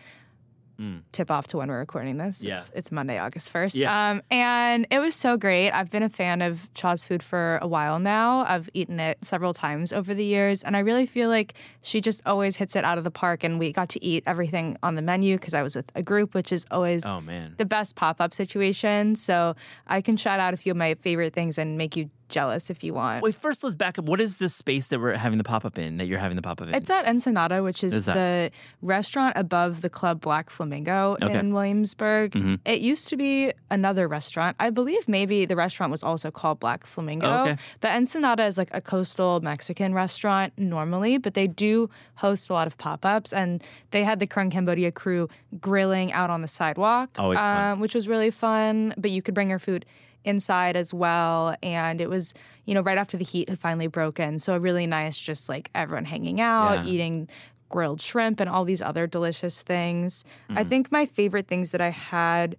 Mm. Tip off to when we're recording this. Yeah. It's, it's Monday, August 1st. Yeah. Um, and it was so great. I've been a fan of Chaw's food for a while now. I've eaten it several times over the years. And I really feel like she just always hits it out of the park. And we got to eat everything on the menu because I was with a group, which is always Oh man. the best pop up situation. So I can shout out a few of my favorite things and make you jealous if you want. Wait, first let's back up. What is this space that we're having the pop up in? That you're having the pop up in? It's at Ensenada, which is Is the restaurant above the club Black Flamingo Okay. in Williamsburg. Mhm. It used to be another restaurant. I believe maybe the restaurant was also called Black Flamingo. Oh, okay. But Ensenada is like a coastal Mexican restaurant normally, but they do host a lot of pop ups. And they had the Kreung Cambodia crew grilling out on the sidewalk, um, which was really fun. But you could bring your food inside as well. And it was, you know, right after the heat had finally broken. So a really nice, just like everyone hanging out, Yeah. eating grilled shrimp and all these other delicious things. I Mm. think my favorite things that I had.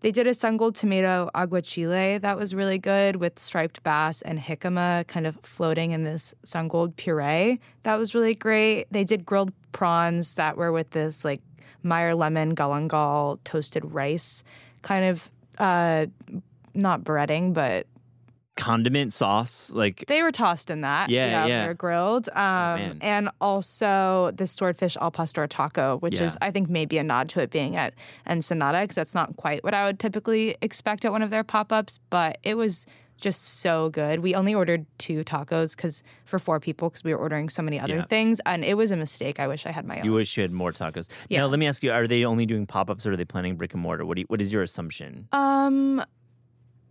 They did a sungold tomato aguachile that was really good with striped bass and jicama kind of floating in this sungold puree. That was really great. They did grilled prawns that were with this like Meyer lemon galangal toasted rice, kind of uh, not breading, but condiment sauce. Like they were tossed in that. Yeah, yeah. They were grilled. Um, man. and also the swordfish al pastor taco, which is, I think, maybe a nod to it being at Ensenada, because that's not quite what I would typically expect at one of their pop ups, but it was just so good. We only ordered two tacos because for four people because we were ordering so many other Yeah. things, and it was a mistake. I wish I had my own. you wish you had more tacos. Yeah. Now let me ask you: Are they only doing pop ups or are they planning brick and mortar? What do you, What is your assumption? Um,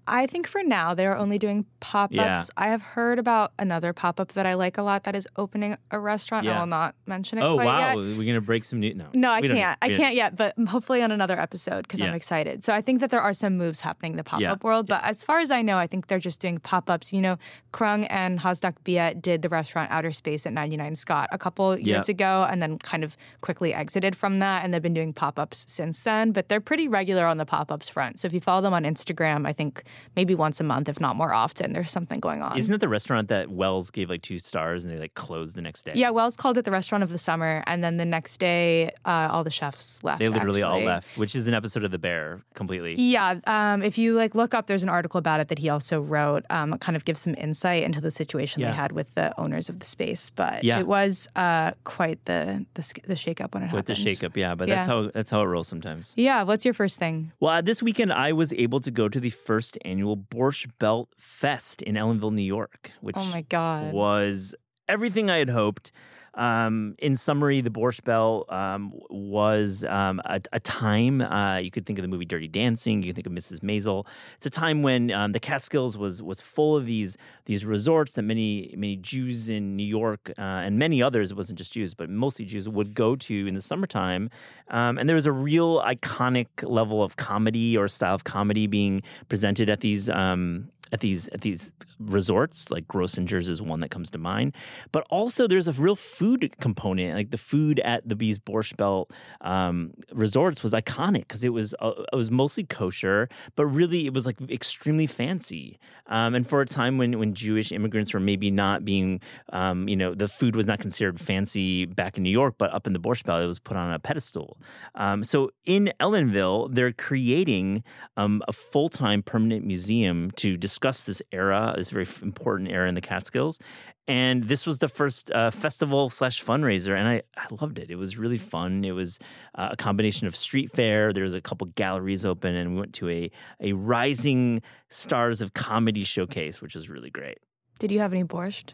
I think for now they are only doing pop ups. Yeah. I have heard about another pop up that I like a lot that is opening a restaurant. Yeah. I will not mention it. oh wow, yet. we're gonna break some new. No, No, I can't. I can't yet, but hopefully on another episode because Yeah. I'm excited. So I think that there are some moves happening in the pop up world. But as far as I know, I think they're just doing pop ups. You know, Kreung and Hasdak Biet did the restaurant Outer Space at 99 Scott a couple years ago and then kind of quickly exited from that. And they've been doing pop ups since then. But they're pretty regular on the pop ups front. So if you follow them on Instagram, I think maybe once a month, if not more often, there's something going on. Isn't it the restaurant that Wells gave like two stars and they like closed the next day? yeah, Wells called it the restaurant of the summer, and then the next day, uh, all the chefs left. they literally all left, which is an episode of The Bear completely. Yeah, um, if you like look up, there's an article about it that he also wrote. Um, kind of gives some insight into the situation Yeah. they had with the owners of the space. But Yeah. it was uh, quite the the, the shakeup when it happened. With the shakeup, yeah, but that's Yeah. how that's how it rolls sometimes. Yeah, what's your first thing? Well, uh, this weekend I was able to go to the first annual Borscht Belt Fest in Ellenville, New York, which Oh my god! was everything I had hoped. Um, in summary, the Borscht Belt um, was um, a, a time uh, you could think of the movie Dirty Dancing. You could think of Mrs. Maisel. It's a time when um, the Catskills was was full of these these resorts that many many Jews in New York uh, and many others. It wasn't just Jews, but mostly Jews would go to in the summertime. Um, and there was a real iconic level of comedy or style of comedy being presented at these um, at these at these resorts like Grossinger's is one that comes to mind. But also there's a real food component like the food at the Bees Borscht Belt um, resorts was iconic because it was uh, it was mostly kosher but really it was like extremely fancy. Um, and for a time when when Jewish immigrants were maybe not being um, you know the food was not considered fancy back in New York but up in the Borscht Belt it was put on a pedestal. Um, so in Ellenville they're creating um, a full-time permanent museum to discuss this era this very important era in the Catskills. And this was the first uh, festival slash fundraiser, and I, I loved it. It was really fun. It was uh, a combination of street fair. There was a couple galleries open, and we went to a a rising stars of comedy showcase, which was really great. Did you have any borscht?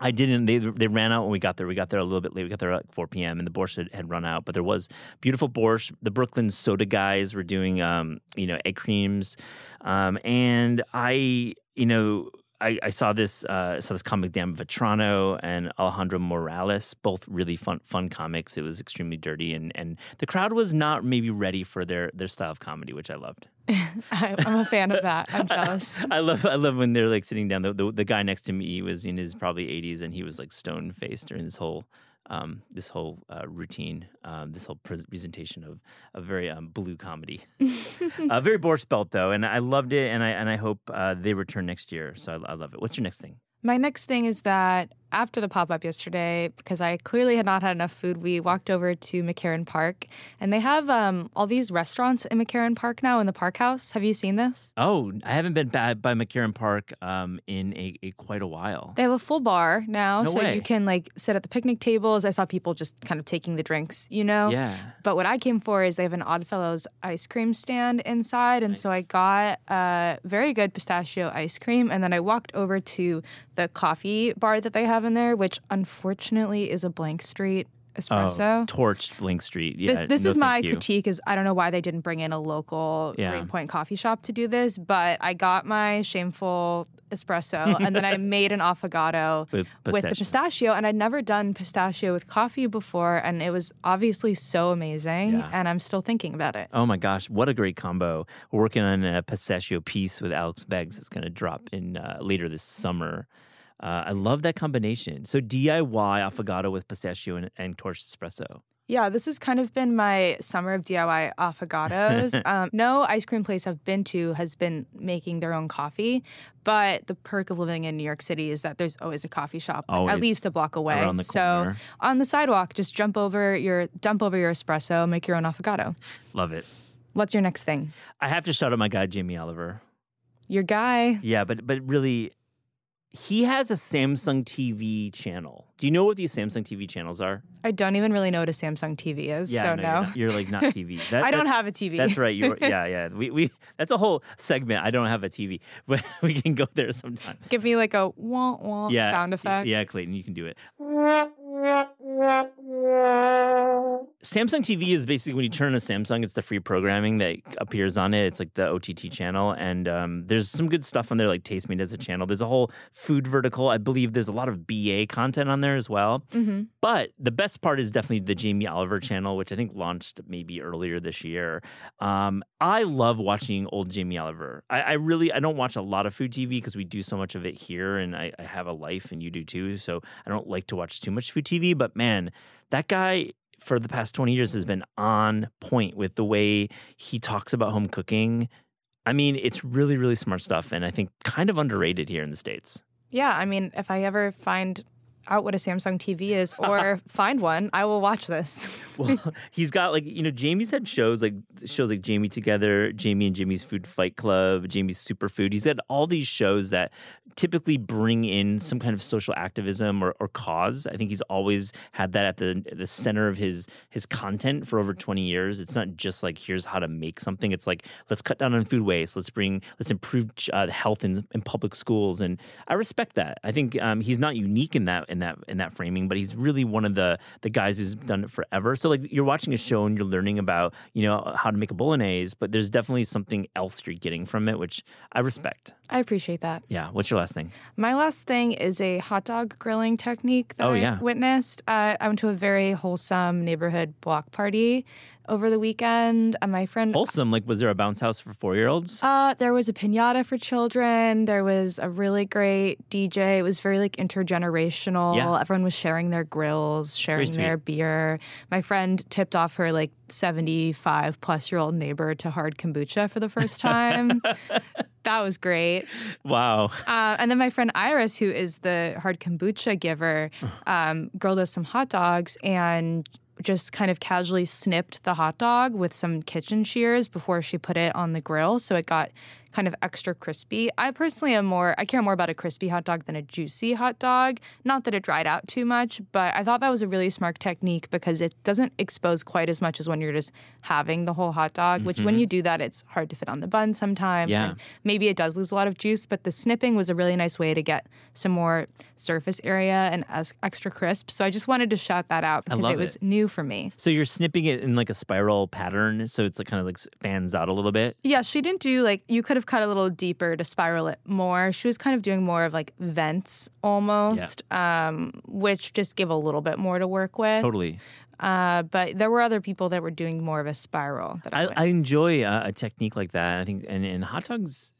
I didn't. They they ran out when we got there. We got there a little bit late. We got there at 4 p.m. and the borscht had, had run out. But there was beautiful borscht. The Brooklyn soda guys were doing, um, you know, egg creams, um, and I, you know, I, I, saw this uh, saw this comic Dan Vetrano and Alejandro Morales, both really fun fun comics. It was extremely dirty, and, and the crowd was not maybe ready for their their style of comedy, which I loved. I'm a fan of that. I'm jealous. I, I, love I love when they're like sitting down. The, the, the guy next to me was in his probably 80s, and he was like stone faced during this whole um, this whole uh, routine, um, this whole presentation of a very um, blue comedy. uh, very Borscht Belt though, and I loved it, and I and I hope uh, they return next year. So I, I love it. What's your next thing? My next thing is that after the pop up yesterday, because I clearly had not had enough food, we walked over to McCarren Park, and they have um, all these restaurants in McCarren Park now in the Park House. Have you seen this? Oh, I haven't been by, by McCarren Park um, in a, a, quite a while. They have a full bar now, no so way. you can like sit at the picnic tables. I saw people just kind of taking the drinks, you know. Yeah. But what I came for is they have an Oddfellows ice cream stand inside, and nice. so I got a very good pistachio ice cream, and then I walked over to the coffee bar that they have in there, which unfortunately is a blank street espresso. Oh, torched Blank Street. Yeah. This, this no, is my critique is I don't know why they didn't bring in a local Yeah. Greenpoint coffee shop to do this, but I got my shameful espresso and then I made an affogato With with the pistachio. pistachio and I'd never done pistachio with coffee before and it was obviously so amazing Yeah. and I'm still thinking about it. Oh my gosh, what a great combo. We're working on a pistachio piece with Alex Beggs that's going to drop in uh, later this summer. Uh, I love that combination. So DIY affogato with pistachio and, and torched espresso. Yeah, this has kind of been my summer of DIY affogatos. um, no ice cream place I've been to has been making their own coffee, but the perk of living in New York City is that there's always a coffee shop Always. at least a block away. So corner. on the sidewalk, just jump over your dump over your espresso, make your own affogato. Love it. What's your next thing? I have to shout out my guy Jamie Oliver. Your guy. Yeah, but but really, he has a Samsung TV channel. Do you know what these Samsung TV channels are? I don't even really know what a Samsung TV is, Yeah, so no, no. You're, not- you're like not TV. That- I don't that- have a TV. That's right. You yeah yeah. We we that's a whole segment. I don't have a TV, but we can go there sometime. Give me like a wah wah Yeah, sound effect. Yeah, Clayton, you can do it. Samsung TV is basically when you turn on a Samsung, it's the free programming that appears on it. It's like the OTT channel, and um, there's some good stuff on there. Like Tastemade has a channel. There's a whole food vertical. I believe there's a lot of BA content on there as well. hmm But the best part is definitely the Jamie Oliver channel, which I think launched maybe earlier this year. Um, I love watching old Jamie Oliver. I, I really I don't watch a lot of food TV because we do so much of it here, and I, I have a life, and you do too. So I don't like to watch too much food TV. But man, that guy for the past twenty years has been on point with the way he talks about home cooking. I mean, it's really really smart stuff, and I think kind of underrated here in the states. Yeah, I mean, if I ever find out what a Samsung TV is or find one, I will watch this. Well, he's got like you know Jamie's had shows like shows like Jamie Together, Jamie and Jimmy's Food Fight Club, Jamie's Superfood. He's had all these shows that typically bring in some kind of social activism or, or cause. I think he's always had that at the the center of his his content for over twenty years. It's not just like here's how to make something. It's like let's cut down on food waste. Let's bring let's improve uh, health in, in public schools, and I respect that. I think um, he's not unique in that in that in that framing, but he's really one of the the guys who's done it forever. So like you're watching a show and you're learning about you know how to make a bolognese, but there's definitely something else you're getting from it, which I respect. I appreciate that. Yeah. What's your last thing? My last thing is a hot dog grilling technique that Oh, I yeah. witnessed. Uh, I went to a very wholesome neighborhood block party over the weekend. And my friend Wholesome. Like, was there a bounce house for four year olds? Uh, there was a pinata for children. There was a really great DJ. It was very like intergenerational. Yeah. Everyone was sharing their grills, sharing their beer. My friend tipped off her like 75 plus year old neighbor to hard kombucha for the first time. that was great. Wow. Uh, and then my friend Iris, who is the hard kombucha giver, um, grilled us some hot dogs and just kind of casually snipped the hot dog with some kitchen shears before she put it on the grill. So it got kind of extra crispy. I personally am more, I care more about a crispy hot dog than a juicy hot dog. Not that it dried out too much, but I thought that was a really smart technique because it doesn't expose quite as much as when you're just having the whole hot dog, which when mm-hmm. you do that, it's hard to fit on the bun sometimes. Yeah. And maybe it does lose a lot of juice, but the snipping was a really nice way to get some more surface area and as extra crisp. So I just wanted to shout that out because it was it. new for me. So you're snipping it in like a spiral pattern, so it's like kind of like fans out a little bit. Yeah, she didn't do like you could have cut a little deeper to spiral it more. She was kind of doing more of like vents almost, um, which just give a little bit more to work with. Totally. Uh, but there were other people that were doing more of a spiral. That I, I, I enjoy uh, a technique like that. I think, and, and hot dogs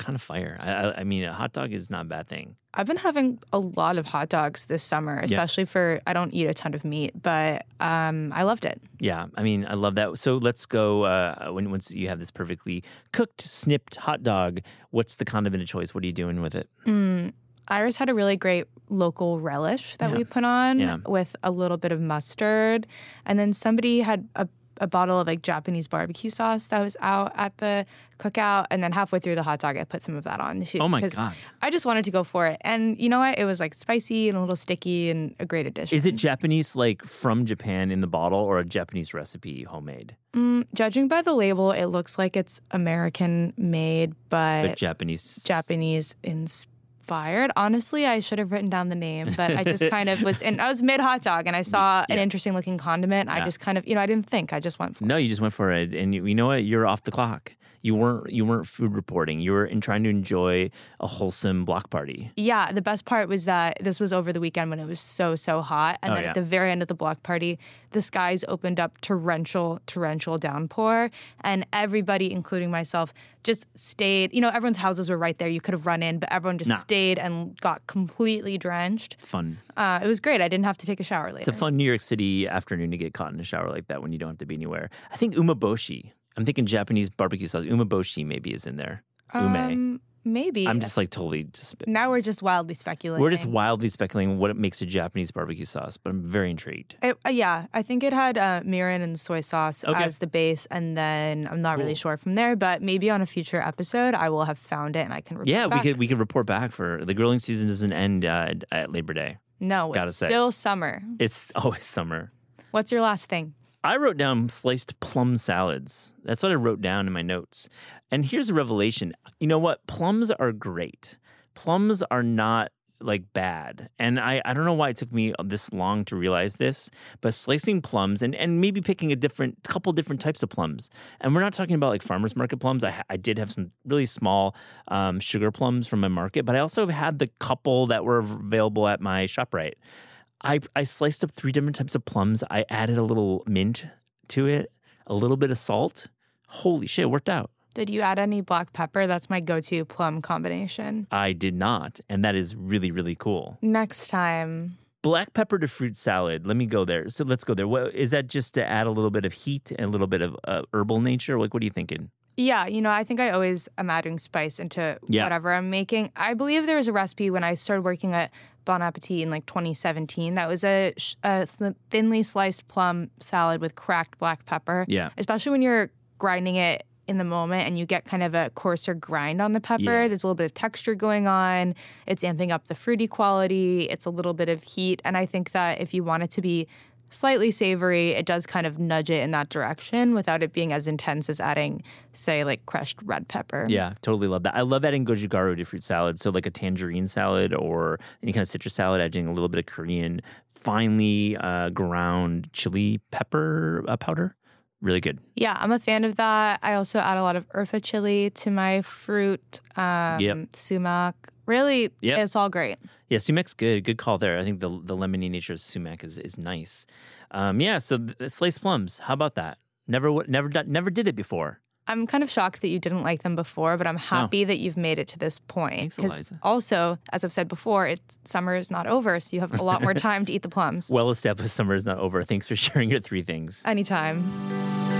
kind of fire. I, I, mean, a hot dog is not a bad thing. I've been having a lot of hot dogs this summer, especially for I don't eat a ton of meat, but um, I loved it. Yeah, I mean, I love that. So let's go. Uh, when once you have this perfectly cooked, snipped hot dog, what's the condiment of choice? What are you doing with it? Iris had a really great local relish that Yeah. we put on Yeah. with a little bit of mustard. And then somebody had a, a bottle of like Japanese barbecue sauce that was out at the cookout. And then halfway through the hot dog, I put some of that on. She- Oh my God. I just wanted to go for it. And you know what? It was like spicy and a little sticky and a great addition. Is it Japanese, like from Japan in the bottle, or a Japanese recipe homemade? Mm, judging by the label, it looks like it's American made, but, But Japanese. Japanese inspired. Honestly, I should have written down the name, but I just kind of was in I was mid hot dog and I saw an interesting looking condiment. I just kind of, you know, I didn't think. I just went for it. No, you just went for it, and you, you know what? You're off the clock. You weren't. You weren't food reporting. You were in trying to enjoy a wholesome block party. Yeah, the best part was that this was over the weekend when it was so so hot, and Oh, then yeah. at the very end of the block party, the skies opened up torrential torrential downpour, and everybody, including myself, just stayed. You know, everyone's houses were right there. You could have run in, but everyone just Nah. stayed and got completely drenched. It's fun. Uh, it was great. I didn't have to take a shower later. It's a fun New York City afternoon to get caught in a shower like that when you don't have to be anywhere. I think umeboshi. I'm thinking Japanese barbecue sauce. Umeboshi maybe is in there. Ume. Um, maybe. I'm just like totally just. now we're just wildly speculating. We're just wildly speculating what it makes a Japanese barbecue sauce, but I'm very intrigued. It, uh, yeah, I think it had uh, mirin and soy sauce Okay. as the base, and then I'm not really sure from there. But maybe on a future episode, I will have found it and I can report Yeah, back. we could we could report back for the grilling season doesn't end uh, at Labor Day. No, gotta it's say. still summer. It's always summer. What's your last thing? I wrote down sliced plum salads. That's what I wrote down in my notes. And here's a revelation. You know what? Plums are great. Plums are not like bad. And I, I don't know why it took me this long to realize this, but slicing plums and, and maybe picking a different couple different types of plums. And we're not talking about like farmers market plums. I, I did have some really small um, sugar plums from my market, but I also had the couple that were available at my ShopRite. I, I sliced up three different types of plums. I added a little mint to it, a little bit of salt. Holy shit, it worked out. Did you add any black pepper? That's my go to plum combination. I did not, and that is really, really cool. Next time. Black pepper to fruit salad. Let me go there. So let's go there. What, is that just to add a little bit of heat and a little bit of uh, herbal nature? Like, what are you thinking? Yeah, you know, I think I always am adding spice into Yeah. whatever I'm making. I believe there was a recipe when I started working at Bon Appetit in like 2017 that was a, a thinly sliced plum salad with cracked black pepper. Yeah. Especially when you're grinding it in the moment and you get kind of a coarser grind on the pepper. Yeah. There's a little bit of texture going on. It's amping up the fruity quality. It's a little bit of heat. And I think that if you want it to be slightly savory, it does kind of nudge it in that direction without it being as intense as adding, say, like crushed red pepper. Yeah, totally love that. I love adding gochugaru to fruit salad. So, like a tangerine salad or any kind of citrus salad, adding a little bit of Korean finely uh, ground chili pepper uh, powder. Really good. Yeah, I'm a fan of that. I also add a lot of Urfa chili to my fruit, um, Yep. sumac. Really, Yep. it's all great. Yeah, sumac's good. Good call there. I think the the lemony nature of sumac is is nice. Um, yeah, so the sliced plums. How about that? Never, never, never did it before. I'm kind of shocked that you didn't like them before, but I'm happy that you've made it to this point. Thanks, Aliza. Also, as I've said before, it's summer is not over, so you have a lot more time to eat the plums. Well established summer is not over. Thanks for sharing your three things. Anytime.